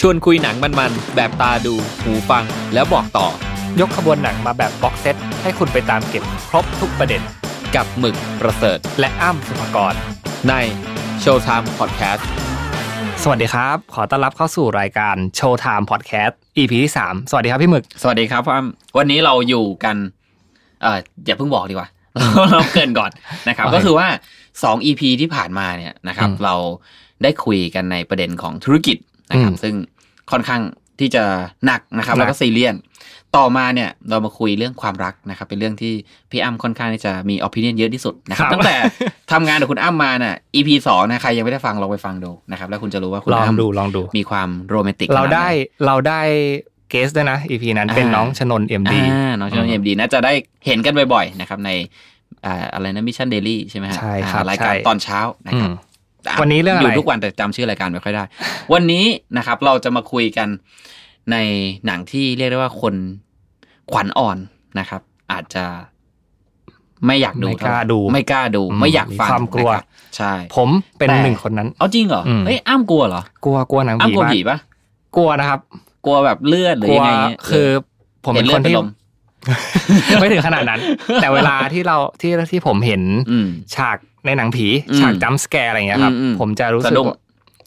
ชวนคุยหนังมันๆ แบบตาดู หูฟัง แล้วบอกต่อ ยกขบวนหนังมาแบบบ็อกเซต ให้คุณไปตามเก็บครบทุกประเด็น กับหมึกประเสริฐ และอ้ำสุภกร ใน Showtime Podcast สวัสดีครับ ขอต้อนรับเข้าสู่รายการ Showtime Podcast EP ที่ 3 สวัสดีครับพี่หมึก สวัสดีครับพ่ออ้ำวันนี้เราอยู่กัน เอ่ออย่าเพิ่งบอกดีกว่า เราเกรินก่อนนะครับโอเคก็คือว่า 2 EP ที่ผ่านมาเนี่ยนะครับอืมเราได้คุยกันในประเด็นของธุรกิจ นะครับอืมซึ่งค่อนข้างที่จะหนักนะครับหนักแล้วก็ซีเรียสต่อมาเนี่ยเรามาคุยเรื่องความรักนะครับ เป็นเรื่องที่พี่อ้ำค่อนข้างที่จะมี opinion เยอะที่สุดนะครับ ตั้งแต่ทำงานกับคุณอ้ำมาน่ะ EP สองนะใครยังไม่ได้ฟังลองไปฟังดูนะครับ แล้วคุณจะรู้ว่าคุณลองอ้ำดูลองดูมีความโรแมนติกเราขนหนได้เราได้เกสด้วยนะ EP นั้นเป็นอ่าน้องชนน MD อ่าน้องชนเอ็มดีน่าจะได้เห็นกันบ่อยๆนะครับในอ่าอะไรนะมิชชั่นเดลี่ใช่ไหมฮะใช่ครับอ่ารายการใช่ตอนเช้านะอืครับมอะ วันนี้เรื่องอะไรยู่ทุกวันแต่จำชื่อรายการไม่ค่อยได้ วันนี้นะครับ เราจะมาคุยกันในหนังที่เรียกได้ว่าคนขวัญอ่อนนะครับ อาจจะไม่อยากดูไม่กล้าเท่ไหร่ดู ไม่กล้าดูอืมไม่อยากฟังมีความกลัวนะครับใช่ ผมเป็นแต่หนึ่งคนนั้น เอาจริงเหรออืมเฮ้ยอ้ำกลัวเหรอกลัวกลัวหนังอ้ำผีกลัวมากผีปะกลัวนะครับ กลัวแบบเลือดหรืกอลัวยังไงเนี่ยคือ ผมเห็เป็นนเลืคอดนเป็นที่ลมไม่ถึงขนาดนั้น แต่เวลาที่เราที่ที่ผมเห็นอืมฉาก ในหนังผีอืมฉากจัมส์สแกร์อะไรเงี้ยครับอืมอืมผมจะรู้สึสะกดุ้งว่า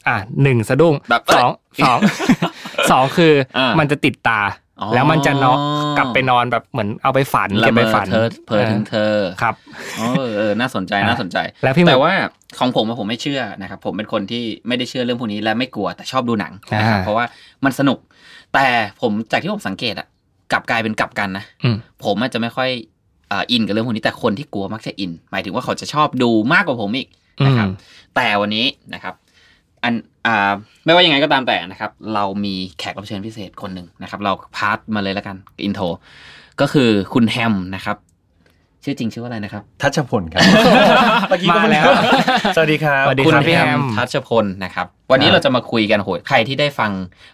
อะหนึ่งสะดุ้งแบบสองเอ้ยสองสองคืออามันจะติดตาอ๋อแล้วมันจะนอนกลับไปนอนแบบเหมือนเอาไปฝันละเก็บเมไปอฝันเธอเผลอถึงเธอครับเออเออน่าสนใจอะน่าสนใจ แล้วพี่หมึกแต่ว่าของผมอะผมไม่เชื่อนะครับ ผมเป็นคนที่ไม่ได้เชื่อเรื่องพวกนี้และไม่กลัวแต่ชอบดูหนังนะครับอ่าเพราะว่ามันสนุก แต่ผมจากที่ผมสังเกตอะกลับกลายเป็นกลับกันนะอืมผมอาจจะไม่ค่อย อ่าอินกับเรื่องพวกนี้แต่คนที่กลัวมักจะอิน หมายถึงว่าเขาจะชอบดูมากกว่าผมอีกนะครับอืมแต่วันนี้นะครับอันอ่าไม่ว่ายังไงก็ตามแต่นะครับ เรามีแขกรับเชิญพิเศษคนหนึ่งนะครับ เราพาร์ทมาเลยแล้วกัน intro ก็คือคุณแฮมนะครับชื่อจริงชื่อว่าอะไรนะครับ ทัชพลครับเมื่อกี้ก็มาไม่แล้ว สวัสดีครับสวัสดีคุณครับพี่แฮแฮมมทัชพลนะครับ วันนี้ครับเราจะมาคุยกันโหยใครที่ได้ฟัง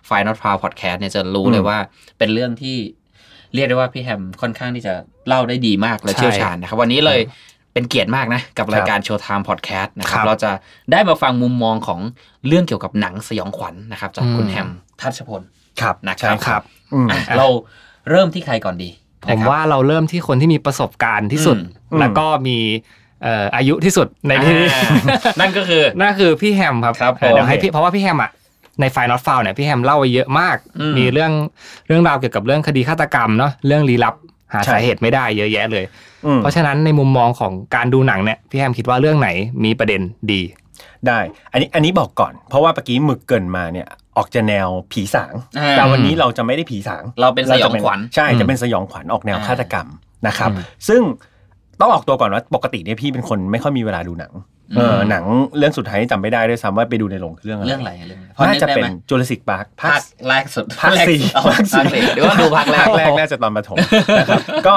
Final p r o u d Podcast เนี่ยจะรู้อืมเลยว่าเป็นเรื่องที่ เรียกได้ว่าพี่แฮมค่อนข้างที่จะเล่าได้ดีมากและใช่เชี่ยวชาญนะครับวันนี้เลยเป็นเกียรติมากนะ กับรายการ Showtime Podcast นะครับครับ เราจะได้มาฟังมุมมองของเรื่องเกี่ยวกับหนังสยองขวัญนะครับ จากคุณอืมแฮมทัชพลครับนะครับใช่อืมอะเราเริ่มที่ใครก่อนดีผนะมครับว่าเราเริ่มที่คนที่มีประสบการณ์ที่สุดอืมแล้วก็มีเอ่ออายุที่สุดในที่นี้อ่านั่นก็คือนั่นคือพี่แฮมครับครับผมเออเดี๋ยวให้พี่เพราะว่าพี่แฮมอะ ในไฟนอตฟาวเนี่ยพี่แฮมเล่าไว้เยอะมากอืมมีเรื่องเรื่องราวเกี่ยวกับเรื่องคดีฆาตกรรมเนาะเรื่องลี้ลับหาใช่สาเหตุไม่ได้เยอะแยะเลยอืมเพราะฉะนั้นในมุมมองของการดูหนังเนี่ยพี่แฮมคิดว่าเรื่องไหนมีประเด็นดี ได้ อันนี้อันนี้บอกก่อน เพราะว่าเมื่อกี้หมึกเกรินมาเนี่ยออกจะแนวผีสางอ่าแต่วันนี้เราจะไม่ได้ผีสาง เราเป็นสยองขวัญใช่อืมจะเป็นสยองขวัญออกแนวอ่าฆาตกรรมนะครับอืมซึ่ง ต้องออกตัวก่อนว่าปกติเนี่ยพี่เป็นคนไม่ค่อยมีเวลาดูหนังเออหนังเรื่องสุดท้ายที่จำไม่ได้ด้วยซ้ำว่าไปดูในโรงคือเรื่องอะไรเรื่องอะไรเรื่องอะไรพอน่าจะกได้เป็นไหม Jurassic Park ภาภาคคแรกสุดภาคสี่เอาภาคสี่หรือว่าดูภาคแรกภาคแรกน่าจะตอนประถมนะครับก็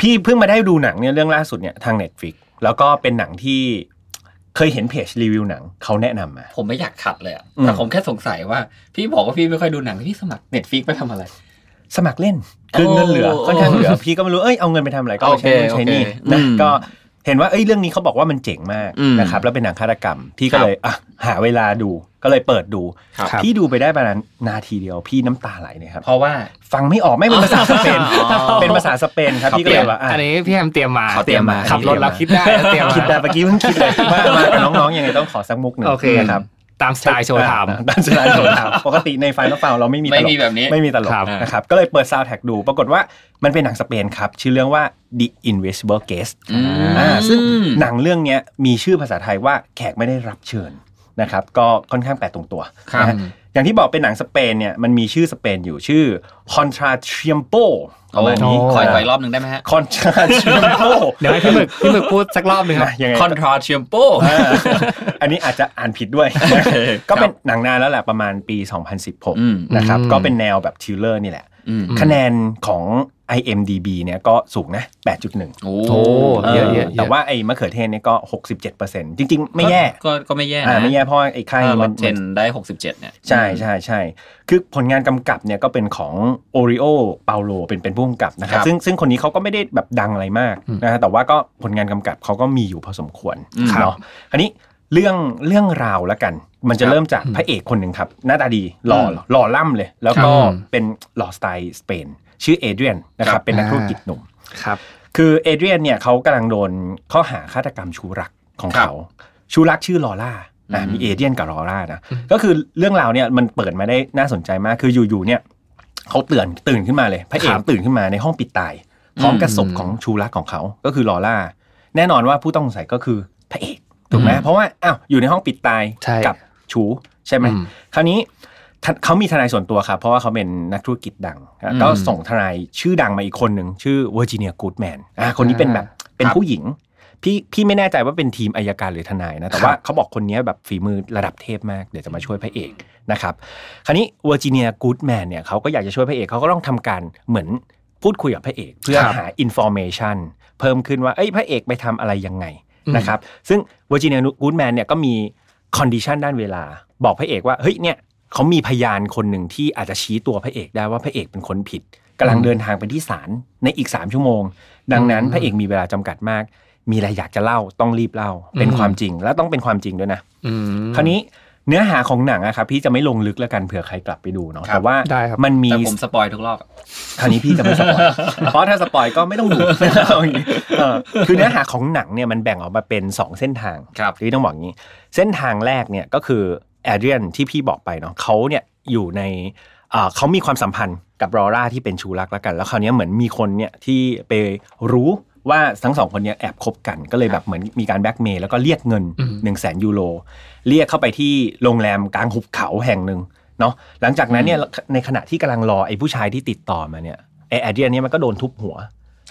พี่เพิ่งมาได้ดูหนังเนี่ยเรื่องล่าสุดเนี่ยทาง Netflix แล้วก็เป็นหนังที่เคยเห็นเพจรีวิวหนังเขาแนะนำมา ผมไม่อยากขัดเลยอะอืมแต่ผมแค่สงสัยว่า พี่บอกว่าพี่ไม่ค่อยดูหนังพี่สมัคร Netflix ไปทำอะไร สมัครเล่น คือเงินเหลือโอ้ค่อนข้างเหลือพี่ก็ไม่รู้เอ้ยเอาเงินไปทำอะไรก็เอาไปใช้นู่นโอเคใช้นี่โอเคนะอืมก็เห็นว่าเอ้ยเรื่องนี้เขาบอกว่ามันเจ๋งมากอืมนะครับแล้วเป็นหนังฆาตกรรมพี่ก็ครับเลยอะหาเวลาดูก็เลยเปิดดูครับครับพี่ดูไปได้ประมาณนาทีเดียวพี่น้ำตาไหลเลยครับ เพราะว่าฟังไม่ออกไม่เป็นภาษาสเปนอ๋อเป็นภาษาสเปนครับเขาพี่ก็เลยว่าอะอันนี้พี่แฮมเตรียมมาเขาเตรียมมาขับรถแล้วคิดได้แล้วเตรียมมาคิดได้เมื่อกี้เพิ่งคิดเลยว่ามากับน้องๆยังไงต้องขอสักมุกหนึ่งโอเคนะครับ ตามสไตล์โชว์ไทม์ตามสไตล์ Showtime ปกติในไฟล์นอฟาวเราไม่มีตลกไม่มีแบบนี้ไม่มีตลกครับนะครับก็เลยเปิดซาวแท็กดู ปรากฏว่ามันเป็นหนังสเปนครับ ชื่อเรื่องว่า The Invisible Guest อืมอ่าซึ่งหนังเรื่องเนี้ยมีชื่อภาษาไทยว่าแขกไม่ได้รับเชิญนะครับ ก็ค่อนข้างแปลกตรงตัวครับนะฮะ อย่างที่บอกเป็นหนังสเปนเนี่ยมันมีชื่อสเปนอยู่ชื่อ Contratiempo ประมาณนี้โอ้ขอขออีกรอบหนึ่งได้ไหมฮะ Contratiempo เดี๋ยวให้พี่หมึกพี่หมึกพูดสักรอบหนึ่งครับนะยังไง Contratiempoอ่าอันนี้อาจจะอ่านผิดด้วย ก็เป็นหนังนานแล้วแหละประมาณปีอืม2016 นะครับอืมก็เป็นแนวแบบ thriller นี่แหละอืม คะแนนของ IMDB เนี่ยก็สูงนะ 8.1โอ้โอ้เยอะเยอะแต่ว่าไอ้มะเขือเทศเนี่ยก็ 67%จริง ๆ ไม่แย่ ก็ก็ไม่แย่อ่านะไม่แย่เพราะว่าไอ้ค่ายถ้ามัมันนเทนได้หกสิบเจ็ดเนี่ย ใช่ใช่ใช่คือผลงานกำกับเนี่ยก็เป็นของโอริโอเปาโลเป็นเป็นผู้กำกับนะครับครับ ซึ่งซึ่งคนนี้เขาก็ไม่ได้แบบดังอะไรมากนะฮะแต่ว่าก็ผลงานกำกับเขาก็มีอยู่พอสมควรอืมเนาะคราวนี้ เรื่องเรื่องราวแล้วกัน มันจะครับเริ่มจากพระเอกคนหนึ่งครับ หน้าตาดีหล่ออืมหล่อล่ำเลย แล้วก็ครับเป็นหล่อสไตล์สเปน ชื่อเอเดรียนนะคครัรับบเป็นนักธุรกิจหนุ่มครับคือเอเดรียนเนี่ยเขากำลังโดนข้อหาฆาตกรรมชูรักของครับเขา ชูรักชื่อลอร่าอะอืมมีเอเดรียนกับลอร่านะก็คือเรื่องราวเนี่ยมันเปิดมาได้น่าสนใจมากคืออยู่ๆเนี่ยเขาเตือนตื่นขึ้นมาเลยพระเอกครับตื่นขึ้นมาในห้องปิดตายพร้อมกับศพของชูรักของเขาก็คือลอร่าแน่นอนว่าผู้ต้องสงสัยก็คือพระเอก ถูกไหมอืมเพราะว่าอ้าวอยู่ในห้องปิดตายใช่กับชูใช่ไหมอืมคราวนี้ท่านเขามีทนายส่วนตัวครับเพราะว่าเขาเป็นนักธุรกิจดังอะอืมก็ส่งทนายชื่อดังมาอีกคนหนึ่งชื่อเวอร์จิเนียกูดแมนอ่าคนนี้เป็นแบบเป็นครับผู้หญิง พี่พี่ไม่แน่ใจว่าเป็นทีมอายการหรือทนายนะแต่ว่าเขาบอกคนนี้แบบฝีมือระดับเทพมากเดี๋ยวจะมาช่วยพระเอกนะครับคราวนี้เวอร์จิเนียกูดแมนเนี่ยเขาก็อยากจะช่วยพระเอกเขาก็ต้องทำการเหมือนพูดคุยกับพระเอก เพื่อครับหา information เพิ่มขึ้นว่าเอ้ยพระเอกไปทำอะไรยังไงอืม นะครับซึ่งเวอร์จิเนียกูดแมนเนี่ยก็มี condition ด้านเวลา บอกพระเอกว่าเฮ้ยเนี่ยเขามีพยานคนหนึ่งที่อาจจะชี้ตัวพระเอกได้ว่าพระเอกเป็นคนผิดกำลังเดินทางไปที่ศาลในอีก3ชั่วโมง ดังนั้นพระเอกมีเวลาจำกัดมาก มีอะไรอยากจะเล่าต้องรีบเล่า เป็นความจริงแล้วต้องเป็นความจริงด้วยนะอืมคราวนี้ เนื้อหาของหนังอะครับพี่จะไม่ลงลึกแล้วกันเผื่อใครกลับไปดูเนาะครับแต่ว่าได้ครับมันมีแต่ผม spoil ทุกรอบคราวนี้พี่จะไม่ spoil เพราะถ้า spoil ก็ไม่ต้องดูเอาอย่างนี้เออคือเนื้อหาของหนังเนี่ยมันแบ่งออกมาเป็น 2 เส้นทางครับที่ต้องบอกอย่างนี้ เส้นทางแรกเนี่ยก็คือแอดเรียนที่พี่บอกไปเนาะเขาเนี่ยอยู่ในเอ่อเขามีความสัมพันธ์กับลอร่าที่เป็นชู้รักแล้วกัน แล้วคราวนี้เหมือนมีคนเนี่ยที่ไปรู้ ว่าทั้งสองคนเนี้แอบคบกันก็เลยแบบเหมือนมีการแบล็กเมย์แล้วก็เรียกเงินอืม1นึ่งแสนยูโรเรียกเข้าไปที่โรงแรมกลางหุบเขาแห่งหนึ่งเนาะหลังจากนั้นเนี่ยในขณะที่กำลังรอไอ้ผู้ชายที่ติดต่อมาเนี่ยไอ้แอดเรียนเนี่ยมันก็โดนทุบหัว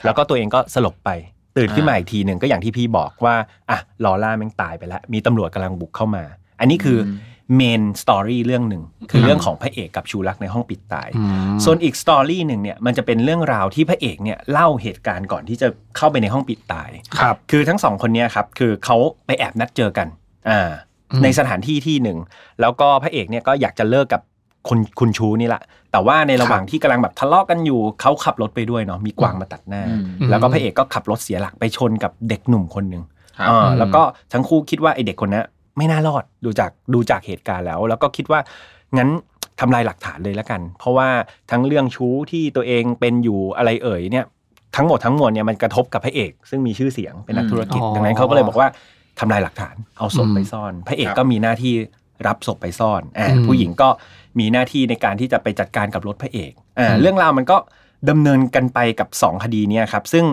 แล้วก็ตัวเองก็สลบไปตื่นขึ้นมาอีกทีหนึ่งก็อย่างที่พี่บอกว่าอะลอร่าแม่งตายไปแล้ว มีตำรวจกำลังบุกเข้ามา อันนี้คืออ เมนสตอรี่เรื่องหนึ่งคือเรื่องของพระเอกกับชูรักในห้องปิดตายอืมส่วนอีกสตอรี่หนึ่งเนี่ยมันจะเป็นเรื่องราวที่พระเอกเนี่ยเล่าเหตุการณ์ก่อนที่จะเข้าไปในห้องปิดตายครับคือทั้งสองคนเนี้ครับคือเขาไปแอบนัดเจอกันอ่าอืมในสถานที่ที่หนึ่งแล้วก็พระเอกเนี่ยก็อยากจะเลิกกับคนคุณชูนี่แหละ แต่ว่าในระหว่างที่กำลังแบบทะเลาะกันอยู่เขาขับรถไปด้วยเนาะมีกวางมาตัดหน้าอืมแล้วก็พระเอกก็ขับรถเสียหลักไปชนกับเด็กหนุ่มคนหนึ่งครับอ่าอืมแล้วก็ทั้งคู่คิดว่าไอเด็กคนนั้น ไม่น่ารอดดูจากดูจากเหตุการณ์แล้ว แล้วก็คิดว่างั้นทำลายหลักฐานเลยแล้วกัน เพราะว่าทั้งเรื่องชู้ที่ตัวเองเป็นอยู่อะไรเอ่ยเนี่ยทั้งหมดทั้งมวลเนี่ยมันกระทบกับพระเอก ซึ่งมีชื่อเสียงเป็นนักธุรกิจอืมดังนั้นเขาก็เลยบอกว่าทำลายหลักฐานเอาศพอืมไปซ่อน พระเอกครับก็มีหน้าที่รับศพไปซ่อนอ่าอืมผู้หญิงก็มีหน้าที่ในการที่จะไปจัดการกับรถพระเอกอ่าอืมเรื่องราวมันก็ดำเนินกันไปกับสองคดีเนี่ยครับ ซึ่ง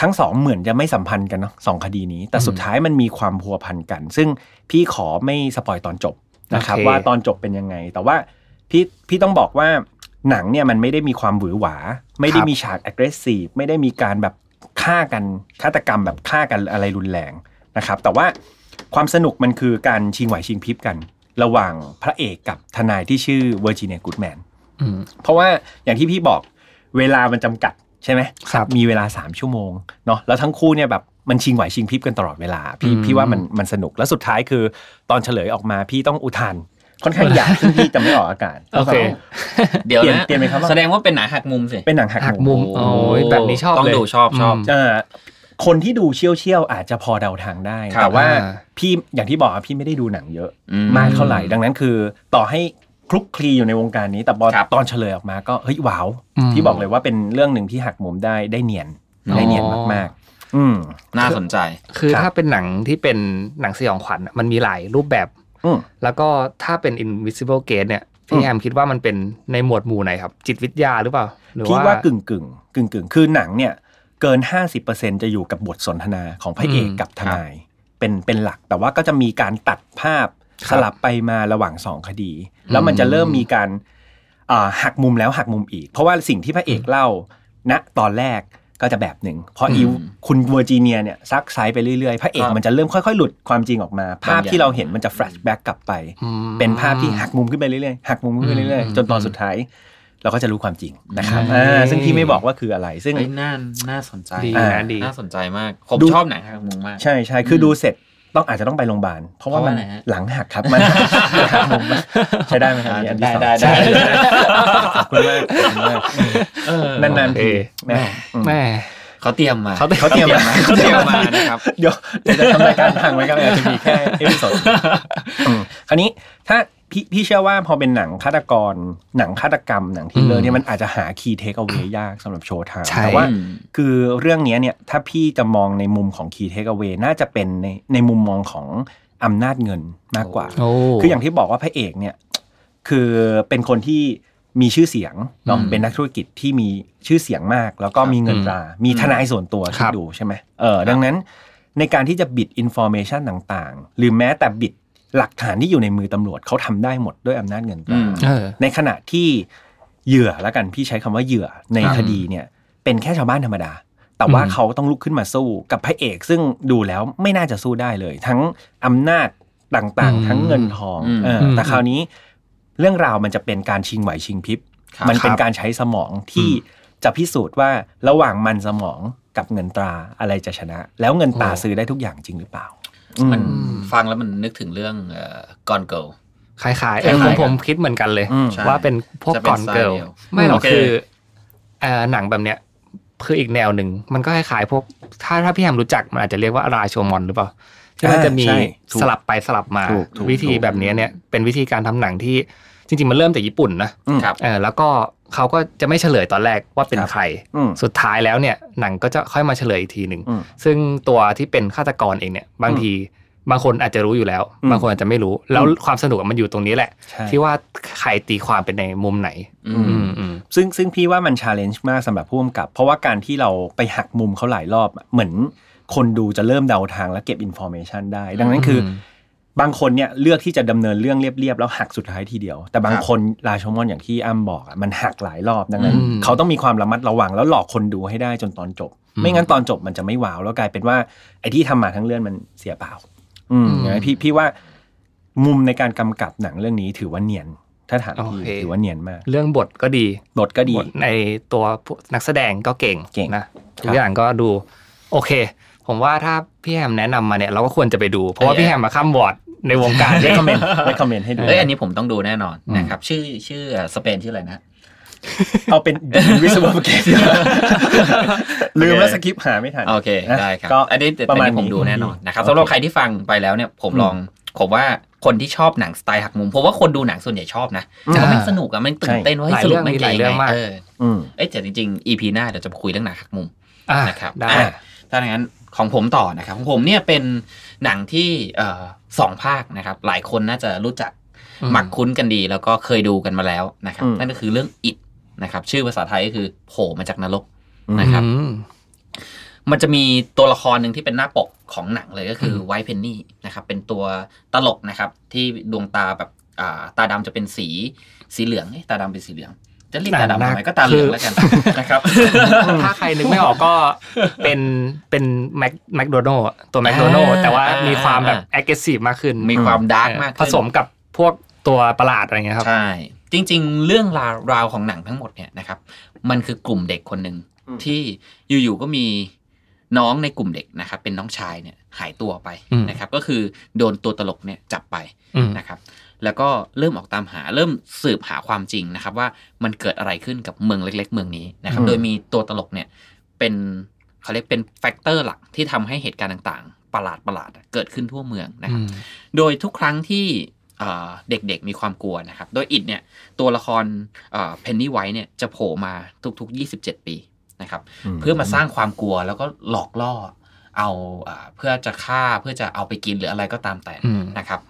ทั้งสองเหมือนจะไม่สัมพันธ์กันเนาะสองคดีนี้ แต่สุดท้ายมันมีความพัวพันกัน ซึ่งพี่ขอไม่ spoil ตอนจบนะครับโอเคว่าตอนจบเป็นยังไง แต่ว่าพี่พี่ต้องบอกว่าหนังเนี่ยมันไม่ได้มีความหวือหวา ไม่ได้มีฉาก aggressive ไม่ได้มีการแบบฆ่ากันฆาตกรรมแบบฆ่ากันอะไรรุนแรงนะครับ แต่ว่าความสนุกมันคือการชิงไหวชิงพริบกัน ระหว่างพระเอกกับทนายที่ชื่อเวอร์จิเนียกูดแมนอืมเพราะว่าอย่างที่พี่บอกเวลามันจำกัด ใช่ไหมครับมีเวลา3ชั่วโมงเนาะแล้วทั้งคู่เนี่ยแบบมันชิงไหวชิงพริบกันตลอดเวลา พี่อืมพี่ว่ามันมันสนุกแล้วสุดท้ายคือ ตอนเฉลยออกมาพี่ต้องอุทานค่อนข้างอยากซึ่งพี่จะไม่ออกอากาศโอเคเดี๋ยวเปลี่ยนนะเปลี่ยนไหมครับว่าแสดงว่าเป็นหนังหักมุมสิเป็นหนังหักหักมุมโอ้ยแบบนี้ชอบต้องเลยดูชอบชอบมเอ่อคนที่ดูเชี่ยวเชี่ยวๆอาจจะพอเดาทางได้ครับแต่ว่าอ่าพี่อย่างที่บอกอะพี่ไม่ได้ดูหนังเยอะอืมากเท่าไหร่ดังนั้นคือ ต่อให้ คลุกคลีอยู่ในวงการนี้แต่พอครับตอนเฉลยออกมาก็เฮ้ยว้าวอืมพี่บอกเลยว่าเป็นเรื่องหนึ่งที่หักมุมได้ได้เนียนได้เนียนมากๆ อืมน่าสนใจ คือครับถ้าเป็นหนังที่เป็นหนังสยองขวัญอะมันมีหลายรูปแบบอืมแล้วก็ถ้าเป็น Invisible Gate เนี่ยอืพี่มแฮมคิดว่ามันเป็นในหมวดหมู่ไหนครับ จิตวิทยาหรือเปล่าหรือพี่ว่าว่ากึ่งกึ่งกึ่งกึ่งๆคือหนังเนี่ยเกิน 50%จะอยู่กับบทสนทนาของพระเอกอืมกับทนายเป็นเป็นหลัก แต่ว่าก็จะมีการตัดภาพค สรับลับไปมาระหว่างสองคดี แล้วมันจะเริ่มมีการอ่าหักมุมแล้วหักมุมอีก เพราะว่าสิ่งที่พระเอกเล่าณตอนแรกก็จะแบบหนึ่งพออีอืมคุณเวอร์จิเนียเนี่ยซักไซ้ไปเรื่อยๆ พระเอกครับมันจะเริ่มค่อยๆ หลุดความจริงออกมา ภาพที่เราเห็นมันจะ flashback กลับไปอืมเป็นภาพที่หักมุมขึ้นไปเรื่อยๆหักมุมขึ้นไปเรื่อยอืมๆจนตอนสุดท้าย เราก็จะรู้ความจริงนะครับอืมอ่าซึ่งพี่ไม่บอกว่าคืออะไร ซึ่งเฮ้ยน่าน่าสนใจดีอ่านะดีน่าสนใจมากผมดูชอบหนังหักมุมมาก ใช่ใช่คือดูเสร็จ ต้องอาจจะต้องไปโรงพยาบาลเพราะว่ามันเพราะว่าอะไรฮะหลังหักครับมันหักมุมมากใช้ได้ไหมครับอันนี้อันที่ได้สองได้ได้ขอบคุณมากขอบคุณมากนานๆทีโอเคนะอืมแม่เขาเตรียมมาเขาเตรียมเขาเตรียมมาเขาเตรียมมานะครับเดี๋ยวเดี๋ยวจะทำรายการทางไว้ก็อาจจะมีแค่ episode อืมคราวนี้ถ้า พี่พี่เชื่อว่าพอเป็นหนังฆาตกร หนังฆาตกรรมหนัง thriller อืมเนี่ยมันอาจจะหา key takeaway ยากสำหรับ Showtime ใช่แต่ว่าอืมคือเรื่องเนี้ยเนี่ยถ้าพี่จะมองในมุมของ key takeaway น่าจะเป็นในในมุมมองของอำนาจเงินมากกว่าโอ้คืออย่างที่บอกว่าพระเอกเนี่ยคือเป็นคนที่มีชื่อเสียงเนาะอืมเป็นนักธุรกิจที่มีชื่อเสียงมาก แล้วก็ครับมีเงินตรา มีทนายส่วนตัวครัที่บดูใช่ไหมเออดังนั้นในการที่จะบิด information ต่างๆ หรือแม้แต่บิด หลักฐานที่อยู่ในมือตำรวจเขาทำได้หมดด้วยอำนาจเงินตราอืมเออในขณะที่เหยื่อแล้วกันพี่ใช้คำว่าเหยื่อในครับคดีเนี่ย เป็นแค่ชาวบ้านธรรมดา แต่ว่าอืมเขาต้องลุกขึ้นมาสู้กับพระเอก ซึ่งดูแล้วไม่น่าจะสู้ได้เลย ทั้งอำนาจต่างๆ ทั้งเงินทองอืมเออแต่คราวนี้เรื่องราวมันจะเป็นการชิงไหวชิงพริบครับมันเป็นครับการใช้สมองที่จะพิสูจน์ว่าระหว่างมันสมองกับเงินตราอะไรจะชนะ แล้วเงินตราโอ้ซื้อได้ทุกอย่างจริงหรือเปล่า มันอืมฟังแล้วมันนึกถึงเรื่องGone Girl คล้ายๆเอคล้าอยๆผมกันผมคิดเหมือนกันเลยอืมใช่ว่าเป็นพวกจะเป็นก่อนเกิลสไตล์เดียวไม่หรอกโอเคคือเอ่อหนังแบบเนี้ยคืออีกแนวหนึ่งมันก็คล้ายๆพวก ถ้าถ้าพี่แฮมรู้จักมันอาจจะเรียกว่าราโชมอนหรือเปล่าที่มันจะมีใช่ถูกสลับไปสลับมาถูกถูกวิธีถูกแบบนี้เนี่ยเป็นวิธีการทำหนังที่จริงๆ มันเริ่มจากญี่ปุ่นนะอืมครับเออแล้วก็ เขาก็จะไม่เฉลยตอนแรกว่าเป็นครับใครอืมสุดท้ายแล้วเนี่ยหนังก็จะค่อยมาเฉลยอีกทีหนึ่งอืมซึ่งตัวที่เป็นฆาตกรเองเนี่ย บางทีบางคนอาจจะรู้อยู่แล้วอืมบางคนอาจจะไม่รู้ แล้วอืมความสนุกมันอยู่ตรงนี้แหละใช่ที่ว่าใครตีความเป็นในมุมไหนอือืมมอืมซึ่งซึ่งพี่ว่ามัน challenge มากสำหรับผู้กำกับ เพราะว่าการที่เราไปหักมุมเขาหลายรอบอะเหมือนคนดูจะเริ่มเดาทางและเก็บ information ได้ ดังนั้นคืออม บางคนเนี่ยเลือกที่จะดำเนินเรื่องเรียบๆแล้วหักสุดท้ายทีเดียว แต่บางครับคนราโชมอนอย่างที่อ้ำบอกอะมันหักหลายรอบดังนั้นอืมเขาต้องมีความระมัดระวังแล้วหลอกคนดูให้ได้จนตอนจบอืมไม่งั้นตอนจบมันจะไม่ว้าวแล้วกลายเป็นว่าไอ้ที่ทำมาทั้งเรื่องมันเสียเปล่า อืมอืมอย่างนั้นพี่พี่ว่ามุมในการกำกับหนังเรื่องนี้ถือว่าเนียนถ้าถามพี่โอเคถือว่าเนียนมาก เรื่องบทก็ดีบทก็ดีบทในตัวผู้นักแสดงก็เก่งเก่งนะทุกอย่างก็ดู โอเค ผมว่าถ้าพี่แฮมแนะนำมาเนี่ยเราก็ควรจะไปดู เพราะว่าพี่แฮมมาข้ามวอร์ด ในวงการได้เนี่ยคอมเมนต์ได้คอมเมนต์ให้ดูเอ้ยอันนี้ผมต้องดูแน่นอนอืมนะครับชื่อชื่อสเปนชื่ออะไรนะเอาเป็น invisible bucket ลืมแล้วสคริปต์หาไม่ทันโอเคนะได้ครับก็อันนี้ประมาณอันนี้ผมนี้ดูแน่นอนนะครับโอเคสำหรับใครที่ฟังไปแล้วเนี่ยผมอืมลองผมว่าคนที่ชอบหนังสไตล์หักมุมผมว่าคนดูหนังส่วนใหญ่ชอบนะอืมเพราะมันสนุกอะมันตื่นเต้นว่าเฮ้หยลายสรุเรื่ปองมันมีหลายเรื่องมากเอออืมเอ้ยแต่จริงๆ EP หน้าเดี๋ยวจะคุยเรื่องหนังหักมุมอะนะครับได้อะถ้าอย่างนั้น ของผมต่อนะครับของผมเนี่ยเป็นหนังที่เอ่อสองภาคนะครับ หลายคนน่าจะรู้จักอืมหมักคุ้นกันดี แล้วก็เคยดูกันมาแล้วนะครับอืมนั่นก็คือเรื่องอิดนะครับ ชื่อภาษาไทยก็คือโผล่มาจากนรกนะครับอืมมันจะมีตัวละครหนึ่งที่เป็นหน้าปกของหนังเลยก็คือไวท์เพนนี่นะครับ เป็นตัวตลกนะครับ ที่ดวงตาแบบอ่าตาดำจะเป็นสีสีเหลืองเอ๊ะตาดำเป็นสีเหลือง จะเรียกตาดำทำไมก็ตาเหลืองแล้วกันนะครับถ้าใครนึกไม่ออกก็เป็นเป็นแม็กแมคโดนัลตัวแมคโดนัลอ่าแต่ว่ามีความแบบอ่า active มากขึ้น มีความ dark มากผสมกับพวกตัวประหลาดอะไรเงี้ยครับใช่จริง ๆ เรื่องราวราวของหนังทั้งหมดเนี่ยนะครับมันคือกลุ่มเด็กคนหนึ่งอืมที่อยู่ๆก็มีน้องในกลุ่มเด็กนะครับ เป็นน้องชายเนี่ยหายตัวไปอืมนะครับ ก็คือโดนตัวตลกเนี่ยจับไปอืมนะครับ แล้วก็เริ่มออกตามหาเริ่มสืบหาความจริงนะครับ ว่ามันเกิดอะไรขึ้นกับเมืองเล็ก ๆ เมืองนี้นะครับอืมโดยมีตัวตลกเนี่ยเป็นเขาเรียกเป็น factor หลักที่ทำให้เหตุการณ์ต่างๆ ประหลาดประหลาดๆเกิดขึ้นทั่วเมืองนะครับ โดยทุกครั้งที่เอ่อเด็กๆมีความกลัวนะครับ โดยอิดเนี่ยตัวละคร Pennywise เนี่ยจะโผล่มาทุกๆ 27 ปีนะครับ เพื่อมาสร้างความกลัวแล้วก็หลอกล่อเอาอ่าเพื่อจะฆ่าเพื่อจะเอาไปกินหรืออะไรก็ตามแต่อืมนะครับ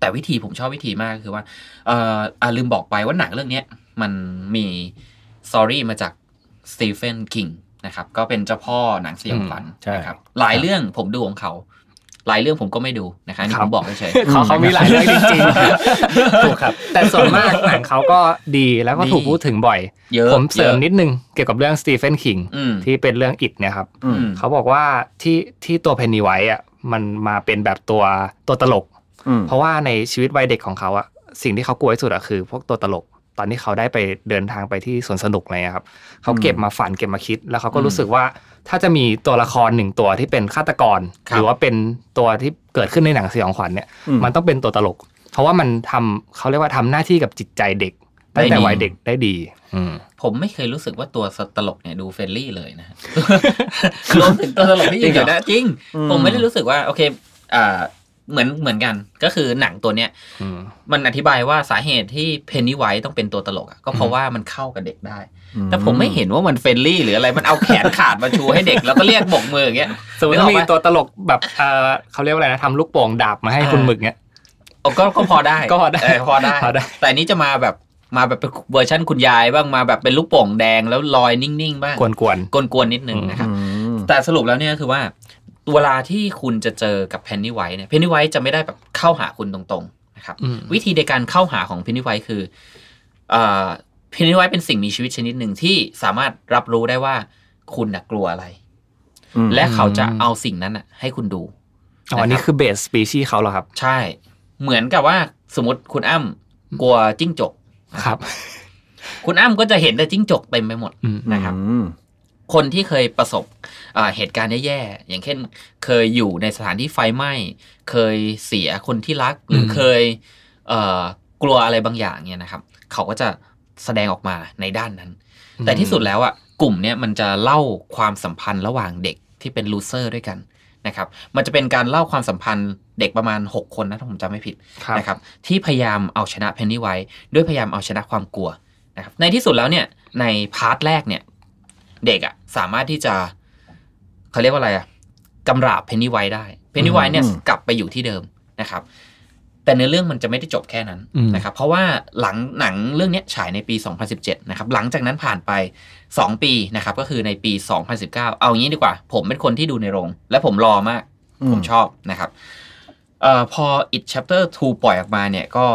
แต่วิธีผมชอบวิธีมากคือว่าเอ่ออ่าลืมบอกไปว่าหนังเรื่องเนี้ยมันมี story มาจาก Stephen King นะครับ ก็เป็นเจ้าพ่อหนังสยองขวัญใช่นะครับ หลายเรื่องผมดูของเขาหลายเรื่องผมก็ไม่ดูนะครับอันนี่ครัผบมบอกเฉยเขาเขามีหลายเรื่องจริงถูกครับๆแต่ส่วนมากหนังเขาก็ดีแล้วก็ถูกพูดถึงบ่อยเยอะผมเสริมยอะนิดนึงเกี่ยวกับเรื่อง Stephen King อืมที่เป็นเรื่องอิดเนี่ยครับอืมเขาบอกว่าที่ที่ตัว Pennywise อะมันมาเป็นแบบตัวตัวตลกอืม เพราะว่าในชีวิตวัยเด็กของเขาอะสิ่งที่เขากลัวที่สุดอะคือ พวกตัวตลกตอนที่เขาได้ไปเดินทางไปที่สวนสนุกอะไรเงี้ยครับเขาเก็บมาฝันเก็บมาคิด แล้วเขาก็อืมรู้สึกว่าถ้าจะมีตัวละครหนึ่งตัวที่เป็นฆาตกรครับหรือว่าเป็นตัวที่เกิดขึ้นในหนังสยองขวัญเนี่ยอืมมันต้องเป็นตัวตลก เพราะว่ามันทำเขาเรียกว่าทำหน้าที่กับจิตใจเด็กตั้งแต่ได้ดีวัยเด็กได้ดี อืมผมไม่เคยรู้สึกว่าตัวตลกเนี่ยดูเฟรนลี่เลยนะฮะรวมถึงตัวตลกที่อยู่นะจริงอืมผมไม่ได้รู้สึกว่าโอเค อ่า เหมือนเหมือนกัน ก็คือหนังตัวเนี้ยอืมมันอธิบายว่าสาเหตุที่ Pennywise ต้องเป็นตัวตลกอะก็เพราะว่ามันเข้ากับเด็กได้ แต่ผมไม่เห็นว่ามัน friendly หรืออะไรมันเอาแขนขาดมาชูให้เด็กแล้วก็เรียกบกมืออย่างเงี้ยสมมตินึกอถ้าอกมีปะตัวตลกแบบเออเขาเรียกว่าอะไรนะทำลูกโป่งดาบมาให้คุณหมึกเนี้ยโอ้ก็ก็พอได้ก็พอได้เพอได้พอได้ แต่อันนี้จะมาแบบมาแบบเป็นเวอร์ชันคุณยายบ้างมาแบบเป็นลูกโป่งแดงแล้วลอยนิ่งๆบ้างกวนกวนๆนิดนึงนะครับอืมแต่สรุปแล้วเนี่ยคือว่า เวลาที่คุณจะเจอกับ Pennywise เนี่ย Pennywise จะไม่ได้แบบเข้าหาคุณตรงๆนะครับๆอืมวิธีในการเข้าหาของ Pennywise คือเอ่อ Pennywise เป็นสิ่งมีชีวิตชนิดหนึ่งที่สามารถรับรู้ได้ว่าคุณน่ะกลัวอะไรอืมและเขาจะเอาสิ่งนั้นน่ะ ให้คุณดูอ๋ออันนี้คือ base species เขาเหรอครับ ใช่ เหมือนกับว่าสมมติคุณอ้ำกลัวจิ้งจกครับ คุณอ้ำก็จะเห็นแต่จิ้งจกเต็มไปหมดอืมนะครับอืม คนที่เคยประสบอ่าเหตุการณ์แย่ๆอย่างเช่น เคยอยู่ในสถานที่ไฟไหม้ เคยเสียคนที่รัก หรือเคยเอ่อกลัวอะไรบางอย่างเนี่ยนะครับ เขาก็จะแสดงออกมาในด้านนั้น แต่ที่สุดแล้วอะกลุ่มเนี้ยมันจะเล่าความสัมพันธ์ระหว่างเด็กที่เป็นลูเซอร์ด้วยกันนะครับ มันจะเป็นการเล่าความสัมพันธ์เด็กประมาณ 6 คนนะถ้าผมจำไม่ผิดครับนะครับ ที่พยายามเอาชนะ Pennywise ด้วยพยายามเอาชนะความกลัวนะครับในที่สุดแล้วเนี่ยใน part แรกเนี่ย เด็กอะสามารถที่จะเขาเรียกว่าอะไรอะกำราบ Pennywise ได้ Pennywise เนี่ยอืมกลับไปอยู่ที่เดิมนะครับ แต่ในอเรื่องมันจะไม่ได้จบแค่นั้นอืมนะครับ เพราะว่าหลังหนังเรื่องเนี้ยฉายในปี 2017 นะครับ หลังจากนั้นผ่านไป 2 ปีนะครับ ก็คือในปี 2019 เอางี้ดีกว่า ผมเป็นคนที่ดูในโรง และผมรอมาก ผมชอบนะครับเอ่อพอ It Chapter 2 ปล่อยออกมาเนี่ยก็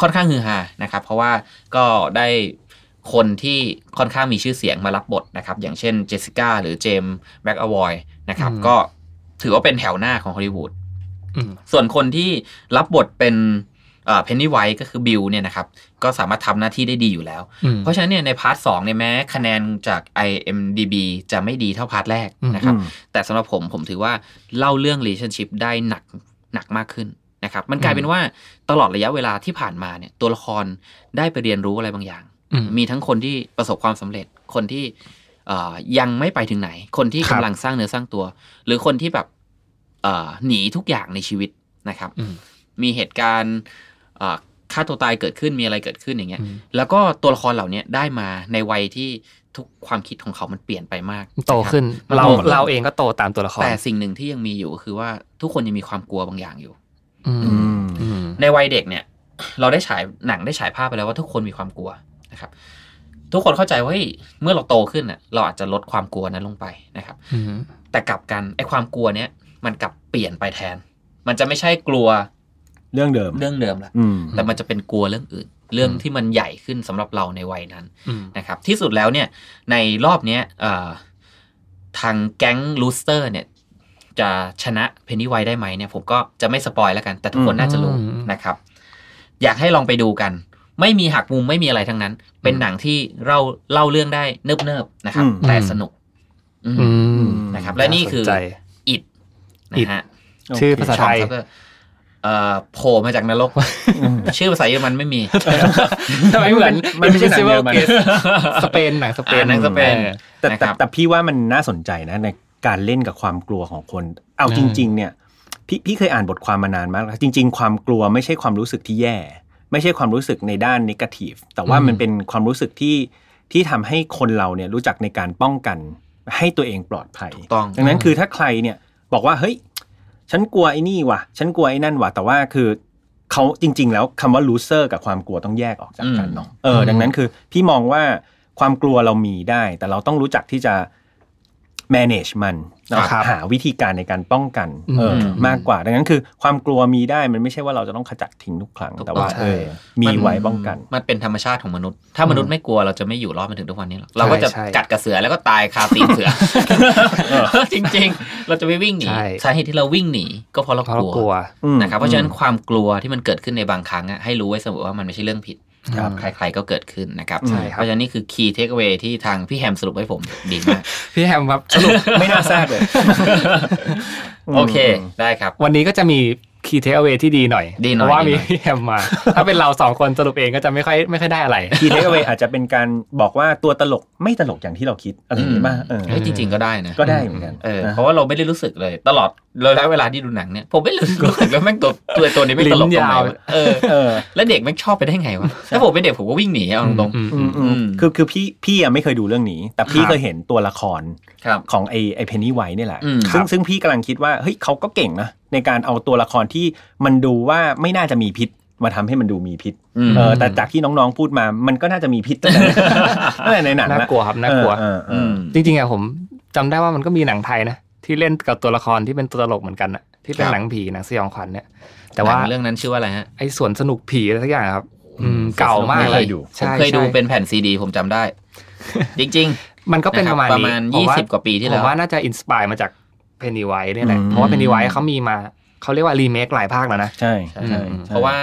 ค่อนข้างฮือฮานะครับ เพราะว่าก็ได้ คนที่ค่อนข้างมีชื่อเสียงมารับบทนะครับ อย่างเช่นเจสสิก้าหรือ James McAvoy นะครับอืมก็ถือว่าเป็นแถวหน้าของฮอลลีวูดอืมส่วนคนที่รับบทเป็น Pennywise ก็คือบิลเนี่ยนะครับ ก็สามารถทำหน้าที่ได้ดีอยู่แล้วอืมเพราะฉะนั้นเนี่ยใน part สองเนี่ยแม้คะแนนจาก IMDB จะไม่ดีเท่าพาร์ทแรกนะครับอืมแต่สำหรับผมผมถือว่าเล่าเรื่อง relationship ได้หนักหนักมากขึ้นนะครับ มันกลายเป็นว่าตลอดระยะเวลาที่ผ่านมาเนี่ยตัวละครได้ไปเรียนรู้อะไรบางอย่างอื มมีทั้งคนที่ประสบความสำเร็จ คนที่เอ่อยังไม่ไปถึงไหน คนที่ครักำบลังสร้างเนื้อสร้างตัว หรือคนที่แบบเอ่อหนีทุกอย่างในชีวิตนะครับอืมมีเหตุการณ์เอ่อฆ่าตัวตายเกิดขึ้นมีอะไรเกิดขึ้นอย่างเงี้ยอืมแล้วก็ตัวละครเหล่านี้ได้มาในวัยที่ทุกความคิดของเขามันเปลี่ยนไปมาก โตขึ้นมันเราโตขึ้นเราเองก็โตตามตัวละคร แต่สิ่งหนึ่งที่ยังมีอยู่ก็คือว่าทุกคนยังมีความกลัวบางอย่างอยู่อืมอืมอืมในวัยเด็กเนี่ย เราได้ฉายหนังได้ฉายภาพไปแล้วว่าทุกคนมีความกลัว นะครับ ทุกคนเข้าใจว่าเฮ้ยเมื่อเราโตขึ้นน่ะเราอาจจะลดความกลัวนั้นลงไปนะครับอืมแต่กลับกันไอ้ความกลัวเนี้ยมันกลับเปลี่ยนไปแทน มันจะไม่ใช่กลัวเรื่องเดิมเรื่องเดิมละอืมแต่มันจะเป็นกลัวเรื่องอื่น เรื่องที่มันใหญ่ขึ้นสำหรับเราในวัยนั้นอืมนะครับ ที่สุดแล้วเนี่ยในรอบเนี้ยเอ่อทางแก๊ง Loser เนี่ยจะชนะ Pennywise ได้ไหมเนี่ยผมก็จะไม่ spoil แล้วกัน แต่ทุกคนอืมน่าจะรู้อืมนะครับ อยากให้ลองไปดูกัน ไม่มีหักมุมไม่มีอะไรทั้งนั้น เป็นหนังที่เราเล่าเรื่องได้เนิบๆนะครับ แต่สนุกอืมอืมนะครับ และนี่คือาสใจ It It นะฮะชื่อภาษาไทยช่อง Subtitle เอ่อโผล่มาจากนรก ชื่อภาษาเยอรมันไม่มีทำไมเหมือนมันไม่ใช่หนังเยอรมันสเปนหนังสเปนอ่าหนังสเปนออแต่นะคแต่รับแต่พี่ว่ามันน่าสนใจนะในการเล่นกับความกลัวของคน เอาอืมจริง ๆ เนี่ย พี่พี่เคยอ่านบทความมานานมากแล้วจริง ๆ ความกลัวไม่ใช่ความรู้สึกที่แย่ ไม่ใช่ความรู้สึกในด้านนกาทีฟแต่ว่ามันเป็นความรู้สึกที่ที่ทำให้คนเราเนี่ยรู้จักในการป้องกันให้ตัวเองปลอดภัยถูกต้องดังนั้นคือถ้าใครเนี่ยบอกว่าเฮ้ย ฉันกลัวไอ้นี่ว่ะ ฉันกลัวไอ้นั่นว่ะ แต่ว่าคือเขาจริง ๆ แล้วคำว่า loser กับความกลัวต้องแยกออกจากกันเนาะเออดังนั้นคือพี่มองว่าความกลัวเรามีได้ แต่เราต้องรู้จักที่จะ manage มันเนาะครับหาวิธีการในการป้องกันเอออมมากกว่า ดังนั้นคือความกลัวมีได้มันไม่ใช่ว่าเราจะต้องขจัดทิ้งทุกครั้งถูกต้องแต่ว่าใช่เออมีไว้ป้องกัน มันเป็นธรรมชาติของมนุษย์ ถ้ามนุษย์ไม่กลัวเราจะไม่อยู่รอดมาถึงทุกวันนี้หรอกเราก็จะใช่กัดกระเสือแล้วก็ตายคาตีนเสือ จริง ๆ เราจะไม่วิ่งหนีใช่สาเหตุที่เราวิ่งหนีก็เพราะเราเพราะกเราลัวกลัวอืมนะครับเพราะฉะนั้นความกลัวที่มันเกิดขึ้นในบางครั้งอะให้รู้ไว้เสมอว่ามันไม่ใช่เรื่องผิดครับ ใครๆก็เกิดขึ้นนะครับใช่เพราะฉะนั้นนี่คือ key takeaway ที่ทางพี่แฮมสรุปให้ผมดีมาก พี่แฮมครับสรุปไม่น่าแทรกเลย โอเคได้ครับ วันนี้ก็จะมี key takeaway ที่ดีหน่อยดีหน่อยเพราะว่าดีมีหน่อยพี่แฮมมา ถ้าเป็นเราสองคนสรุปเองก็จะไม่ค่อยไม่ค่อยได้อะไร key takeaway อาจจะเป็นการบอกว่าตัวตลกไม่ตลกอย่างที่เราคิดอะไรอย่างนี้ป่ะเออเฮ้ยจริง ๆก็ได้นะก็ได้เหมือนกันเออนะเพราะว่าเราไม่ได้รู้สึกเลยตลอดเลยแล้วเวลาที่ดูหนังเนี่ยผมไม่รู้รู้สึกแล้วแม่งตัวตัวตัวนี้ไม่ตลกตรงไหนลิ้นยาววะเออเออแล้วเด็กแม่งชอบไปได้ไงวะถ้าผมเป็นเด็กผมก็วิ่งหนีเอาตรงอืมอือืมมอืมอืมคือคือพี่พี่ยังไม่เคยดูเรื่องนี้ แต่พี่ครับเคยเห็นตัวละครๆครับของไอไอเพนนี่ไวนี่แหละอืมซึ่งครับซึ่งพี่กำลังคิดว่าเฮ้ยเขาก็เก่งนะ ในการเอาตัวละครที่มันดูว่าไม่น่าจะมีพิษมาทำให้มันดูมีพิษอืมเออแต่จากที่น้องๆพูดมา มันก็น่าจะมีพิษตั้งแต่ตั้งแต่ในหนังน่าละกลัวครับน่ากลัวเออเออือมจริงๆอะผมจำได้ว่ามันก็มีหนังไทยนะที่เล่นกับตัวละครที่เป็นตัวตลกเหมือนกันอะที่เป็นครับหนังผีหนังสยองขวัญเนี่ย แต่ว่าหนังเรื่องนั้นชื่อว่าอะไรฮะไอ้สวนสนุกผีอะไรสักอย่างครับอืมเก่ามากไม่เลเคยยดูผมใช่เคยดูใช่เป็นแผ่นซีดี ผมจำได้ จริงมันก็ๆเป็นประมาณคบนี้ประมาณผยี่ว่าสิบกว่าปีที่ผแล้มวว่าน่าจะอินสปายมาจาก เพนนีไวท์นี่แหละอืมเพราะว่าเพนนีไวท์เขามีมาเขาเรียกว่ารีเมคหลายภาคแล้วนะ ใช่ใช่อืมใช่เพราะว่า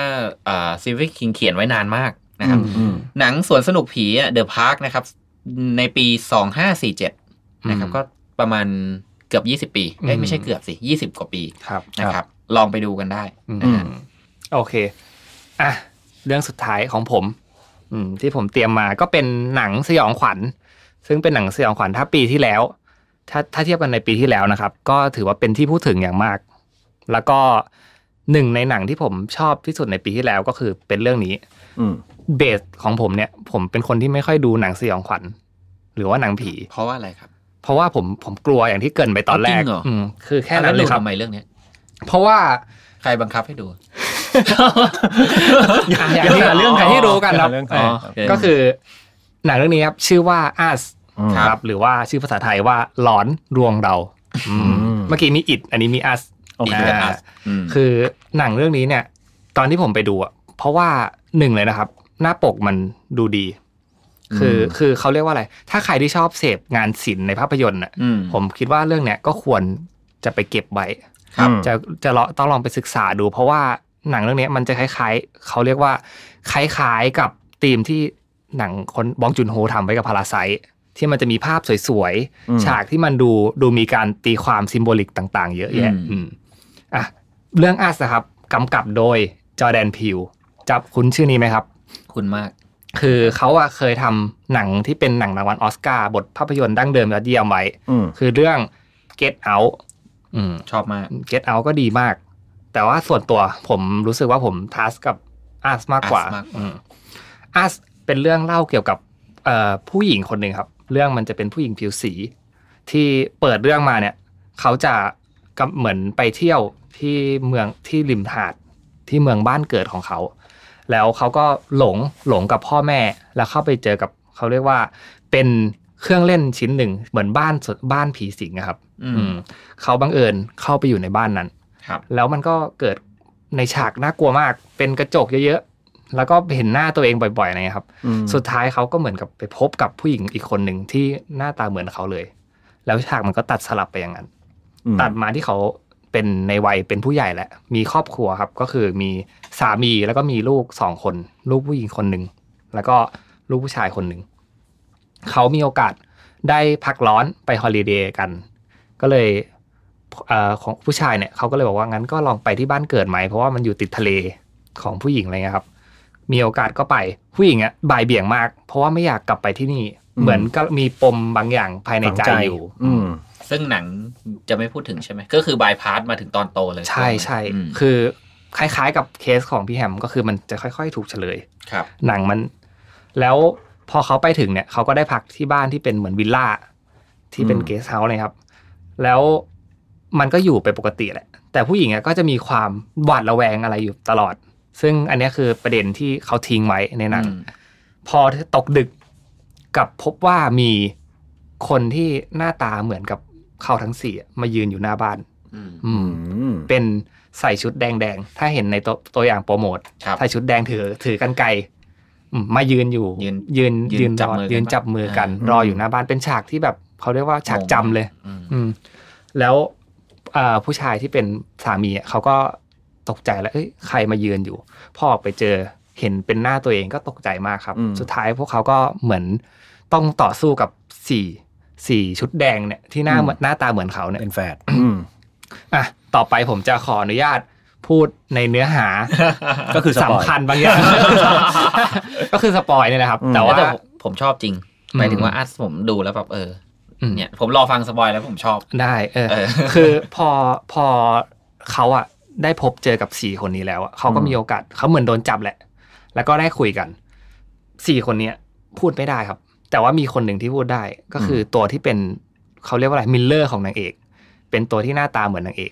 อ่าซีวิคคิงเขียนไว้นานมากนะครับอืมอืมหนังสวนสนุกผีเดอะพาร์คนะครับ ในปีสองห้าสี่เจ็ดนะครับอืมก็ประมาณเกือบยี่สิบปีเอ้ยอืมไม่ใช่เกือบสิยี่สิบกว่าปีครับนะครับ ลองไปดูกันได้อืมนะฮะโอเคอะเรื่องสุดท้ายของผม อืม ที่ผมเตรียมมาก็เป็นหนังสยองขวัญ ซึ่งเป็นหนังสยองขวัญถ้าปีที่แล้ว ถ้าถ้าเทียบกันในปีที่แล้วนะครับ ก็ถือว่าเป็นที่พูดถึงอย่างมาก แล้วก็หนึ่งในหนังที่ผมชอบที่สุดในปีที่แล้วก็คือเป็นเรื่องนี้อืมเบสของผมเนี่ย ผมเป็นคนที่ไม่ค่อยดูหนังสยองขวัญหรือว่าหนังผี เพราะว่าอะไรครับ เพราะว่าผมผมกลัวอย่างที่เกรินไปตอนแรกจริงเหรออืมคือแค่นั้นเลยครับทำไมเรื่องเนี้ย เพราะว่าใครบังคับให้ดูอะอย่างที่เรื่องอย่างที่รู้กันครับเรื่องอ๋อใครโอเคก็คือ หนังเรื่องนี้ครับ ชื่อว่า Us อืม ครับ หรือว่าชื่อภาษาไทยว่าหลอนรวงเราอืมอืมเมื่อกี้มีอิดอันนี้มี Us โอเคนี่คืออ่า Us อืมคือหนังเรื่องนี้เนี่ย ตอนที่ผมไปดูอะเพราะว่าหนึ่งเลยนะครับ หน้าปกมันดูดี คืออมคือเขาเรียกว่าอะไร ถ้าใครที่ชอบเสพงานศิลป์ในภาพยนตร์อะอืมผมคิดว่าเรื่องเนี้ยก็ควรจะไปเก็บไว้ครับอืมจะจะลองต้องลองไปศึกษาดู เพราะว่าหนังเรื่องนี้มันจะคล้าย ๆ เขาเรียกว่า คล้ายๆกับธีมที่หนังคนบองจุนโฮทำไว้กับ Parasite ที่มันจะมีภาพสวยอืมๆฉากที่มันดูดูมีการตีความ symbolic ต่างๆ เยอะแยะอืมอืมอะเรื่อง Us นะครับกำกับโดย Jordan Peele จับคุ้นชื่อนี้ไหมครับ คุ้นมาก คือเขาอะเคยทำหนังที่เป็นหนังรางวัลออสการ์บทภาพยนตร์ดั้งเดิมยอดเยี่ยมไว้อืมคือเรื่อง Get Out อืมชอบมาก Get Out ก็ดีมาก แต่ว่าส่วนตัวผมรู้สึกว่าผมทัสกับ Us มากกว่า Us มากกว่า Us เป็นเรื่องเล่าเกี่ยวกับเอ่อผู้หญิงคนหนึ่งครับ เรื่องมันจะเป็นผู้หญิงผิวสี ที่เปิดเรื่องมาเนี่ย เขาจะกำเหมือนไปเที่ยวที่เมืองที่ริมหาดที่เมืองบ้านเกิดของเขา แล้วเขาก็หลงหลงกับพ่อแม่ แล้วเข้าไปเจอกับเขาเรียกว่า เป็นเครื่องเล่นชิ้นหนึ่งเหมือนบ้านสดบ้านผีสิงอะครับอืมอืมเขาบังเอิญเข้าไปอยู่ในบ้านนั้น ครับ แล้วมันก็เกิดในฉากน่ากลัวมาก เป็นกระจกเยอะๆ แล้วก็เห็นหน้าตัวเองบ่อยๆอะไรเงี้ยครับอืมสุดท้ายเขาก็เหมือนกับไปพบกับผู้หญิงอีกคนหนึ่งที่หน้าตาเหมือนเขาเลย แล้วฉากมันก็ตัดสลับไปอย่างนั้นอืมตัดมาที่เขาเป็นในวัยเป็นผู้ใหญ่แล้ว มีครอบครัวครับ ก็คือมีสามีแล้วก็มีลูกสองคน ลูกผู้หญิงคนหนึ่งแล้วก็ลูกผู้ชายคนหนึ่งเขามีโอกาสได้พักร้อนไปฮอลิเดย์กัน ก็เลยเอ่อของผู้ชายเนี่ยเขาก็เลยบอกว่างั้นก็ลองไปที่บ้านเกิดไหมเพราะว่ามันอยู่ติดทะเลของผู้หญิงอะไรเงี้ยครับ มีโอกาสก็ไปผู้หญิงอะบ่ายเบี่ยงมาก เพราะว่าไม่อยากกลับไปที่นี่ เหมือนก็มีปมบางอย่างภายในใจอยู่ อืมซึ่งหนังจะไม่พูดถึงใช่ไหมก็คือบายพาสมาถึงตอนโตเลย ใช่ใช่อืมคือคล้ายๆกับเคสของพี่แฮมก็คือมันจะค่อย ๆ ถูกเฉลยครับ หนังมัน แล้วพอเขาไปถึงเนี่ย เขาก็ได้พักที่บ้านที่เป็นเหมือนวิลล่าที่เป็นอืมเกสต์เฮาส์เลยครับ แล้วมันก็อยู่ไปปกติแหละ แต่ผู้หญิงอะก็จะมีความหวาดระแวงอะไรอยู่ตลอด ซึ่งอันเนี้ยคือประเด็นที่เขาทิ้งไว้ในหนังอืมพอตกดึกกลับพบว่ามีคนที่หน้าตาเหมือนกับเขาทั้งสี่อะมายืนอยู่หน้าบ้านอืมอืมอืมเป็นใส่ชุดแดงๆ ถ้าเห็นในตัวตัวอย่างโปรโมทครับใส่ชุดแดงถือถือกันไกลอืมมายืนอยู่ ยืนยืนยืนจับมือกันยืนจับมือกันอ่ารออยู่หน้าบ้านเป็นฉากที่แบบเขาเรียกว่าฉากจำเลย อืมอืมแล้วอ่าผู้ชายที่เป็นสามีอะเขาก็ ตกใจแล้วเอ้ยใครมายืนอยู่พอออกไปเจอเห็นเป็นหน้าตัวเองก็ตกใจมากครับอืมสุดท้ายพวกเขาก็เหมือนต้องต่อสู้กับสี่สี่ชุดแดงเนี่ยที่หน้าเหมือนหน้าตาเหมือนเขาเนี่ยเป็นแฟดอืมอะต่อไปผมจะขออนุญาตพูดในเนื้อหา ก็คือ spoil สำคัญบางอย่าง ก็คือ spoil เนี่ยนะครับอืมแต่ว่าแต่ผมผมชอบจริงอืมหมายถึงว่าอาร์ตผมดูแล้วแบบเอออมเนี่ย ผมรอฟัง spoil แล้วผมชอบได้ เออเออคือพอพอเขาอะ ได้พบเจอกับสี่คนนี้แล้วอะเขาก็อืมมีโอกาสเขาเหมือนโดนจับแหละ แล้วก็ได้คุยกันสี่คนเนี้ย พูดไม่ได้ครับ แต่ว่ามีคนหนึ่งที่พูดได้ ก็คือตัวที่เป็นเขาเรียกว่าอะไร mirror ของนางเอก เป็นตัวที่หน้าตาเหมือนนางเอก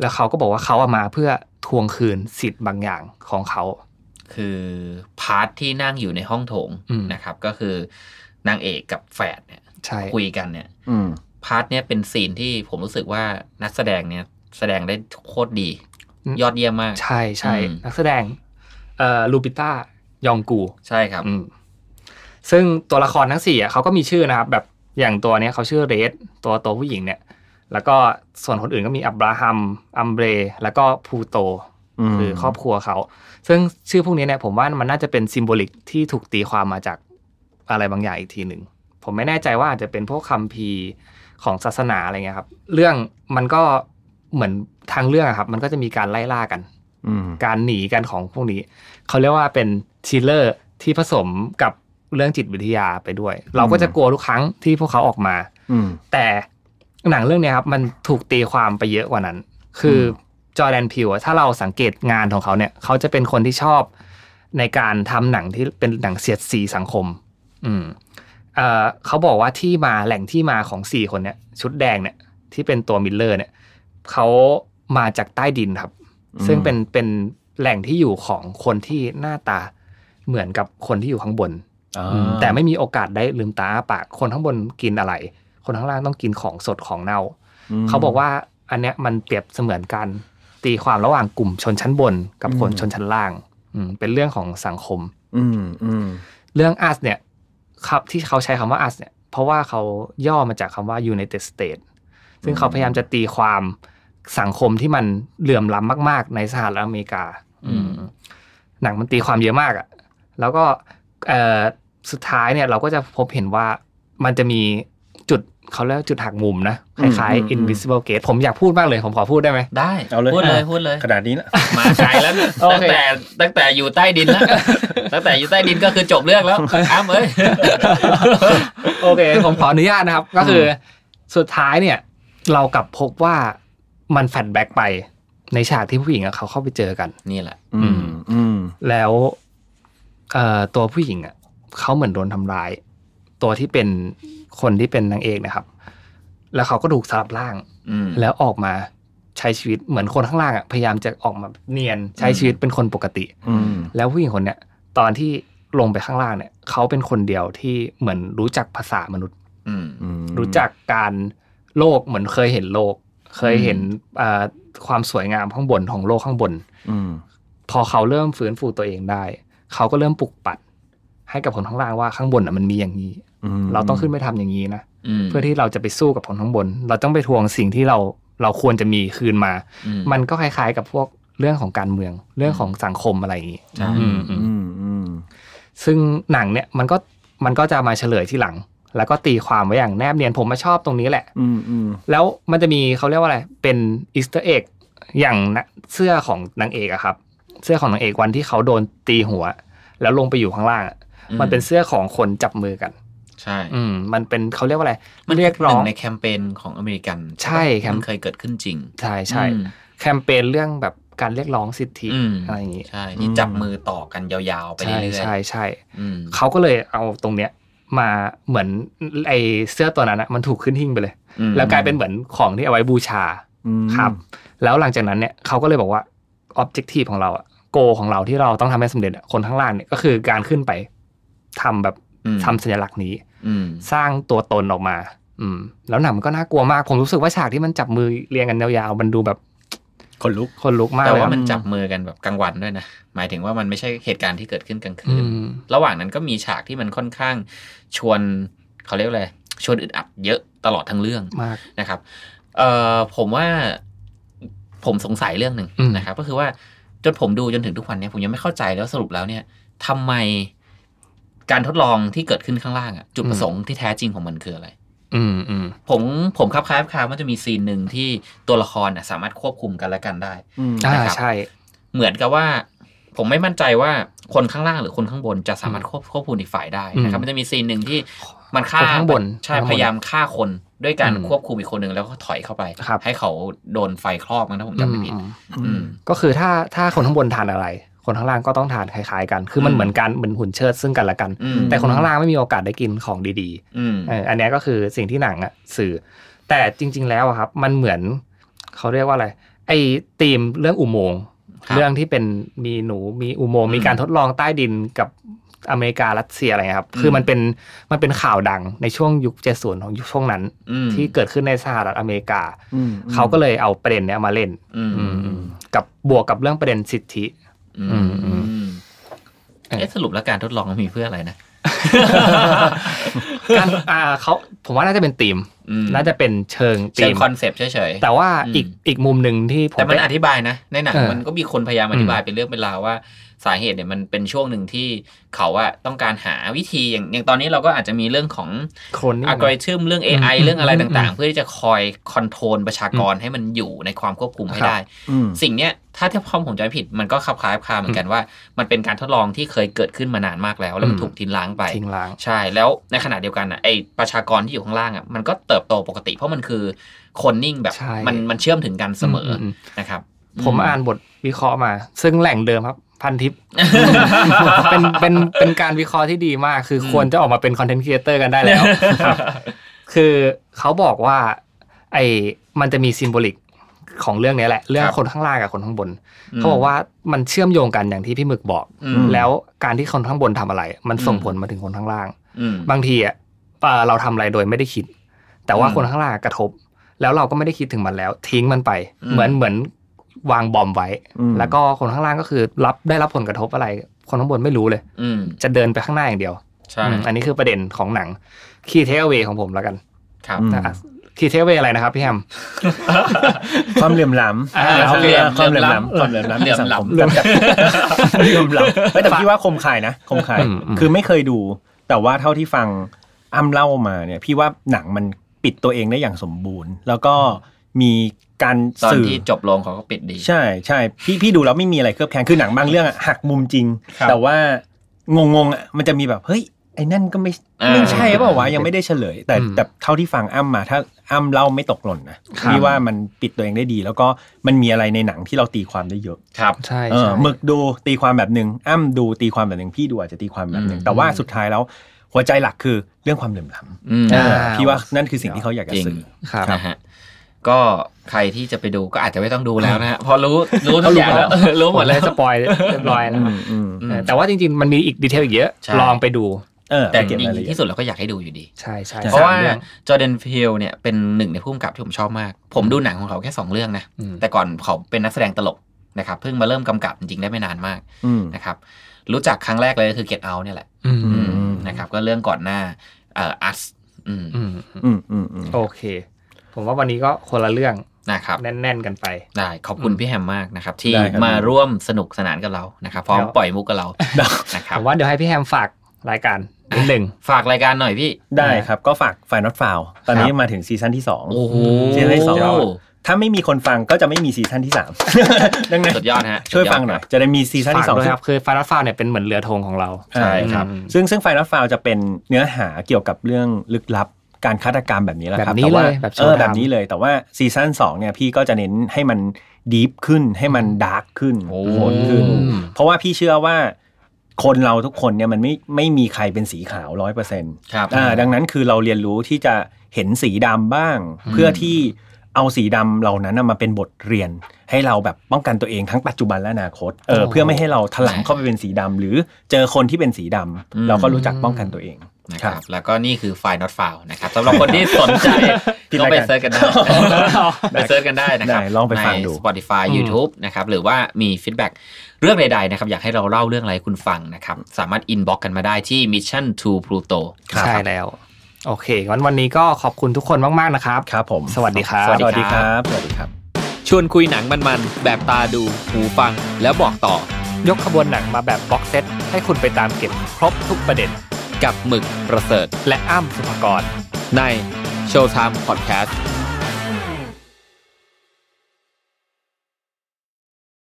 แล้วเขาก็บอกว่าเขาอะมาเพื่อทวงคืนสิทธิ์บางอย่างของเขา คือ part ที่นั่งอยู่ในห้องโถงอืมนะครับ ก็คือนางเอกกับแฝดเนี่ยใช่คุยกันเนี่ยอืม part เนี้ยเป็น scene ที่ผมรู้สึกว่านักแสดงเนี่ยแสดงได้โคตรดี ยอดเยี่ยมมาก ใช่ใช่อืมนักแสดงเอ่อลูปิต้ายองกูใช่ครับอืมซึ่งตัวละครทั้งสี่อะเขาก็มีชื่อนะครับแบบอย่างตัวเนี้ยเขาชื่อเรดตัวตัวผู้หญิงเนี่ย แล้วก็ส่วนคนอื่นก็มีอับราฮัมอัมเบร แล้วก็พูโตอืมคือครอบครัวเขา ซึ่งชื่อพวกนี้เนี่ยผมว่ามันน่าจะเป็นซิมโบลิกที่ถูกตีความมาจากอะไรบางอย่างอีกทีหนึ่ง ผมไม่แน่ใจว่าอาจจะเป็นพวกคัมภีร์ของศาสนาอะไรเงี้ยครับ เรื่องมันก็ เหมือนทางเรื่องอะครับ มันก็จะมีการไล่ล่ากันอืมการหนีกันของพวกนี้ เขาเรียกว่าเป็น thriller ที่ผสมกับเรื่องจิตวิทยาไปด้วย เราก็จะกลัวทุกครั้งที่พวกเขาออกมาอืมแต่หนังเรื่องเนี้ยครับ มันถูกตีความไปเยอะกว่านั้น คือจอร์แดนพีลถ้าเราสังเกตงานของเขาเนี่ย เขาจะเป็นคนที่ชอบในการทำหนังที่เป็นหนังเสียดสีสังคม อืมเอ่อเขาบอกว่าที่มาแหล่งที่มาของสี่คนเนี่ย ชุดแดงเนี่ย ที่เป็นตัวมิลเลอร์เนี่ย เขามาจากใต้ดินครับอืมซึ่งเป็นเป็นแหล่งที่อยู่ของคนที่หน้าตาเหมือนกับคนที่อยู่ข้างบนอ่าอืมแต่ไม่มีโอกาสได้ลืมตาอ้าปากคนข้างบนกินอะไร คนข้างล่างต้องกินของสดของเน่ามเขาบอกว่าอันเนี้ยมันเปรียบเสมือนการตีความระหว่างกลุ่มชนชั้นบน กับคนอืมชนชั้นล่างอืมเป็นเรื่องของสังคม อืมอืมเรื่องอัสเนี่ยครับที่เขาใช้คำว่าอัสเนี่ย เพราะว่าเขาย่อมาจากคำว่า United States ซึ่งเขาพยายามจะตีความ สังคมที่มันเหลื่อมล้ำมาก ๆ ในสหรัฐอเมริกา อืมหนังมันตีความเยอะมากอะแล้วก็เอ่อสุดท้ายเนี่ยเราก็จะพบเห็นว่ามันจะมีจุดเขาเรียกว่าจุดหักมุมนะ คล้ายๆ invisible gate ผมอยากพูดมากเลย ผมขอพูดได้ไหมได้เอาเลยพูดเลยอะพูดเลยขนาดนี้นะมาไกลแล้วเนี่ยโอตั้งเคแต่ตั้งแต่อยู่ใต้ดินแล้วตั้งแต่อยู่ใต้ดินก็คือจบเรื่องแล้วอ้ามเอ้ยโอเค ผมขออนุญาตนะครับ ก็คือ สุดท้ายเนี่ย เรากลับพบว่า มันแฟลชแบ็กไปในฉากที่ผู้หญิงอะเขาเข้าไปเจอกัน นี่แหละ อืม อืม แล้วเอ่อตัวผู้หญิงอะเขาเหมือนโดนทำร้าย ตัวที่เป็นคนที่เป็นนางเอกนะครับ แล้วเขาก็ถูกสลับร่างอืมแล้วออกมาใช้ชีวิตเหมือนคนข้างล่างอะพยายามจะออกมาเนียนใช้ชีวิตเป็นคนปกติ อืมแล้วผู้หญิงคนเนี้ยตอนที่ลงไปข้างล่างเนี่ยเขาเป็นคนเดียวที่เหมือนรู้จักภาษามนุษย์อืมอืมรู้จักการโลกเหมือนเคยเห็นโลก เคยเห็นอ่าความสวยงามข้างบนของโลกข้างบนอืมพอเขาเริ่มฟื้นฟูตัวเองได้ เขาก็เริ่มปลุกปัดให้กับคนข้างล่างว่าข้างบนอะมันมีอย่างนี้มเราต้องขึ้นไปทำอย่างนี้นะอืมเพื่อที่เราจะไปสู้กับคนข้างบน เราต้องไปทวงสิ่งที่เราเราควรจะมีคืนมาอืมมันก็คล้าย ๆ กับพวกเรื่องของการเมืองเรื่องของสังคมอะไรอย่างนี้ใช่อืมอืมอืมอืมซึ่งหนังเนี่ยมันก็มันก็จะมาเฉลยทีหลัง แล้วก็ตีความไว้อย่างแนบเนียนผมมาชอบตรงนี้แหละอืมอืมแล้วมันจะมีเขาเรียกว่าอะไร เป็น Easter egg อย่างนะเสื้อของนางเอกอะครับ เสื้อของนางเอกวันที่เขาโดนตีหัว แล้วลงไปอยู่ข้างล่างอะอืมมันเป็นเสื้อของคนจับมือกัน ใช่ อืมมันเป็นเขาเรียกว่าอะไร มันเรียกร้องหนึ่ในแคมเปญของอเมริกัน ใช่ครับมันเคยเกิดขึ้นจริง ใช่ใช่อืมแคมเปญเรื่องแบบการเรียกร้องสิทธิอืมอะไรอย่างงี้ใช่ที่จับมือต่อกันยาวๆไปใช่เรื่อยๆใช่ใช่อืมเขาก็เลยเอาตรงเนี้ย มาเหมือนไอเสื้อตัวนั้นอะมันถูกขึ้นหิ้งไปเลยอืมแล้วกลายเป็นเหมือนของที่เอาไว้บูชาอืมครับ แล้วหลังจากนั้นเนี่ยเขาก็เลยบอกว่า objective ของเราอะโกของเราที่เราต้องทำให้สำเร็จอะคนข้างล่างเนี่ยก็คือการขึ้นไปทำแบบอืมทำสัญลักษณ์นี้ อืมสร้างตัวตนออกมา อืมแล้วหนังมันก็น่ากลัวมาก ผมรู้สึกว่าฉากที่มันจับมือเรียงกันยาวๆมันดูแบบ คนลุกคนลุกมากแต่เลยว่าอะมันจับมือกันแบบกลางวันด้วยนะ หมายถึงว่ามันไม่ใช่เหตุการณ์ที่เกิดขึ้นกลางคือืนมระหว่างนั้นก็มีฉากที่มันค่อนข้างชวนเขาเรียกว่าอะไรชวนอึดอัดเยอะตลอดทั้งเรื่องมากนะครับเอ่อผมว่าผมสงสัยเรื่องหนึ่งอืมนะครับ ก็คือว่าจนผมดูจนถึงทุกวันเนี้ผมยังไม่เข้าใจแล้วสรุปแล้วเนี่ยทำไมการทดลองที่เกิดขึ้นข้างล่างอะจุดประสงค์ที่แท้จริงของมันคืออะไร อืมอืมผมผมครับคล้ายคล้ายว่าจะมีซีนหนึ่งที่ตัวละครน่ะสามารถควบคุมกันและกันได้อืมอ่านะครับใช่ เหมือนกับว่า ผมไม่มั่นใจว่าคนข้างล่างหรือคนข้างบนจะสามารถควบควบคุมอีกฝ่ายได้นะครับอืมมันจะมีซีนหนึ่งที่มันฆ่าคนข้างบนใช่คนข้างบนพยายามฆ่าคนด้วยการอืมควบคุมอีกคนหนึ่งแล้วก็ถอยเข้าไปครับให้เขาโดนไฟคลอกมันถ้าผมจำไม่ผิดอืมอืมก็คือถ้าถ้าคนข้างบนทานอะไร คนข้างล่างก็ต้องทานคล้ายๆกัน คือมันอืมเหมือนกันเหมือนหุ่นเชิดซึ่งกันและกันอืมแต่คนข้างล่างไม่มีโอกาสได้กินของดีอืมๆเอออันเนี้ยก็คือสิ่งที่หนังอะสื่อ แต่จริง ๆ แล้วอะครับ มันเหมือนเขาเรียกว่าอะไร ไอ้ธีมเรื่องอุโมงค์ครับเรื่องที่เป็นมีหนูมีอุโมงค์อืมมีการทดลองใต้ดินกับอเมริการัสเซียอะไรเงี้ยครับอืมคือมันเป็นมันเป็นข่าวดังในช่วงยุคเจ็ดศูนย์ของยุคช่วงนั้นอืมที่เกิดขึ้นในสหรัฐอเมริกาอืมเขาก็เลยเอาประเด็นเนี้ยมาเล่นอืมอืมกับบวกกับเรื่องประเด็นสิทธิอืม อืมอืมเอ๊ะสรุปแล้วการทดลองมันมีเพื่ออะไรนะการอ่าเขาผมว่าน่าจะเป็นธีมอืมน่าจะเป็นเชิงเชิง theme concept เฉยๆ แต่ว่าอืมอีกอีกมุมหนึ่งที่ผมแต่มันได้อธิบายนะ ในหนังเออมันก็มีคนพยายามอธิบายเป็นเรื่องเป็นราวว่า สาเหตุเนี่ยมันเป็นช่วงหนึ่งที่เขาอะต้องการหาวิธีอย่างอย่างตอนนี้เราก็อาจจะมีเรื่องของโคลนนิ่อัลกอริทึมเรื่อง AI อืมเรื่องอะไรอืมต่างอืๆมเพื่อที่จะคอยคอนโทรลประชากรให้มันอยู่ในความควบคุมให้ครับได้อืมสิ่งเนี้ยถ้าที่พ่อผมจำไม่ผิดมันก็คลับคล้ายคลาเหมือนกันว่า มันเป็นการทดลองที่เคยเกิดขึ้นมานานมากแล้ว แล้วมันอืมถูกทิ้งล้างไปทิ้งล้างใช่ แล้วในขณะเดียวกันอะไอประชากรที่อยู่ข้างล่างอะมันก็เติบโตปกติ เพราะมันคือคนนิ่งแบบใช่มันมันเชื่อมถึงกันเสมออมนะครับผมอ่านบทวิเคราะห์มา ซึ่งแหล่งเดิมครับ พันทิปเป็นเป็นเป็นการวิเคราะห์ที่ดีมาก คืออมควรจะออกมาเป็น content creator กันได้แล้วคือเขาบอกว่า ไอ้มันจะมี symbolic ของเรื่องนี้แหละ เรื่องคนข้างล่างกับคนข้างบน เขาบอกว่ามันเชื่อมโยงกันอย่างที่พี่หมึกบอกอืมแล้วการที่คนข้างบนทำอะไร มันส่งผลมาถึงคนข้างล่างอืมบางทีอะเอ่อเราทำอะไรโดยไม่ได้คิด แต่ว่าอืมคนข้างล่างกระทบ แล้วเราก็ไม่ได้คิดถึงมันแล้ว ทิ้งมันไปอืมเหมือนเหมือน วาง bomb ไว้อืมแล้วก็คนข้างล่างก็คือรับได้รับผลกระทบอะไร คนข้างบนไม่รู้เลย อืมจะเดินไปข้างหน้าอย่างเดียวใช่อืมอันนี้คือประเด็นของหนัง key takeaway ของผมแล้วกัน ครับอืม key takeaway อะไรนะครับพี่แฮมความเหลื่อมล้ำอ่าโอเคเหลื่อมความเหลื่อมเหลื่อมล้ำความเหลื่อมล้ำเหลื่อมในสังคล้ำเหลื่อมเหลื่อมล้ำไม่แต่พี่ว่าคมคายนะคมคายอืมอืมคือไม่เคยดู แต่ว่าเท่าที่ฟังอ้ำเล่ามาเนี่ย พี่ว่าหนังมันปิดตัวเองได้อย่างสมบูรณ์ แล้วก็ มีการตอนสื่อที่จบลงเขาก็ปิดดี ใช่ใช่พี่พี่ดูแล้วไม่มีอะไรเคลือบแคลงคือหนังบางเรื่องอะหักมุมจริงครับแต่ว่างงงๆอะมันจะมีแบบเฮ้ยไอ้นั่นก็ไม่อ่าไม่ใช่เปล่าวะยังไม่ได้เฉลย แต่อืมแต่เท่าที่ฟังอ้ำมาถ้าอ้ำเล่าไม่ตกหล่นนะครับพี่ว่ามันปิดตัวเองได้ดี แล้วก็มันมีอะไรในหนังที่เราตีความได้เยอะครับใช่เออใช่หมึกดูตีความแบบหนึ่งอ้ำดูตีความแบบหนึ่งพี่ดูอาจจะตีความแบบหนึ่งอืมแต่ว่าสุดท้ายแล้วหัวใจหลักคือเรื่องความเหลื่อมล้อืมำอ่าเออพี่ว่านั่นคือสิ่งที่เขาอยากจะจริงสื่อครับนะฮะ ก็ใครที่จะไปดูก็อาจจะไม่ต้องดูแล้วนะฮะเพอรู้รู้ทุกอย่างแล้วรู้หมดเลแล้วยสปอยเรียบร้อยแล้วอืมอืมอืมเออแต่ว่าจริงๆมันมีอีกดีเทลอีกเยอะใช่ลองไปดูเออแต่ไปเก็บดีรายละเอียดที่สุดเราก็อยากให้ดูอยู่ดี ใช่ใช่ใช่เพราะว่าสมองจอร์แดนฟิลเนี่ยเป็นหนึ่งในผู้กำกับที่ผมชอบมาก ผมดูหนังของเขาแค่สองเรื่องนะอืมแต่ก่อนเขาเป็นนักแสดงตลกนะครับเพิ่งมาเริ่มกำกับจริงๆได้ไม่นานมากอืมนะครับรู้จักครั้งแรกเลยก็คือ Get Out เนี่ยแหละอืมอืมนะครับก็เรื่องก่อนหน้าเอ่อ Us อืมอืมอืมอืมอืมโอเค ผมว่าวันนี้ก็คนละเรื่องนะครับแน่น ๆ กันไปได้ขอบคุณพี่แฮมมากนะครับ ที่ได้ครับมาร่วมสนุกสนานกับเรานะครับพร้อมแล้วปล่อยมุกกับเรานะครับผมว่าเดี๋ยวให้พี่แฮมฝากรายการนิดหนึ่งฝากรายการหน่อยพี่ได้ครับก็ฝากไฟนอตฟาวตอนนี้มาถึงซีซั่นที่สองโอ้โหซีซั่นที่สองถ้าไม่มีคนฟังก็จะไม่มีซีซั่นที่สามดังนั้นสุดยอดฮะช่วยฟังหน่อยจะได้มีซีซั่นฝากที่สองด้วยครับคือฟาร์ฟาเนี่ยเป็นเหมือนเรือธงของเราใช่ครับอืมซึ่งซึ่งไฟนอตฟาวจะเป็นเนื้อหาเกี่ยวกับเรื่องลึกลับ การฆาตกรรมแบบนี้แหละครับแบบนี้แต่ว่าเลยแบบเออ Showtime แบบนี้เลย แต่ว่าซีซั่นสองเนี่ยพี่ก็จะเน้นให้มันดีฟขึ้นให้มันดาร์กขึ้นโอ้โหดขึ้นอืมเพราะว่าพี่เชื่อว่าคนเราทุกคนเนี่ยมันไม่ไม่มีใครเป็นสีขาวร้อยเปอร์เซ็นต์ครับอ่าดังนั้นคือเราเรียนรู้ที่จะเห็นสีดำบ้าง เพื่อที่เอาสีดำเหล่านั้นนะมาเป็นบทเรียน ให้เราแบบป้องกันตัวเองทั้งปัจจุบันและอนาคตเออโอ้เพื่อไม่ให้เราถลำเข้าไปเป็นสีดำหรือเจอคนที่เป็นสีดำอืมเราก็รู้จักป้องกันตัวเอง นะครับแล้วก็นี่คือไฟล์ not file นะครับสำหรับคนที่สนใจรายการก็ไป search กันได้ไป search กันได้นะครับได้ลองไปฟังดูใน Spotify YouTube นะครับหรือว่ามี feedback เรื่องใดๆนะครับอยากให้เราเล่าเรื่องอะไรให้คุณฟังนะครับสามารถ inbox กันมาได้ที่ Mission to Pluto ครับใช่แล้วโอเคงั้นวันนี้ก็ขอบคุณทุกคนมากๆนะครับครับผมสวัสดีครับสวัสสวัสดีครับสวัสดีครับ ชวนคุยหนังมันๆแบบตาดูหูฟังแล้วบอกต่อ ยกขบวนหนังมาแบบบ็อกเซตให้คุณไปตามเก็บครบทุกประเด็น กับหมึกประเสริฐ และอ้ำสุภกร ใน Showtime Podcast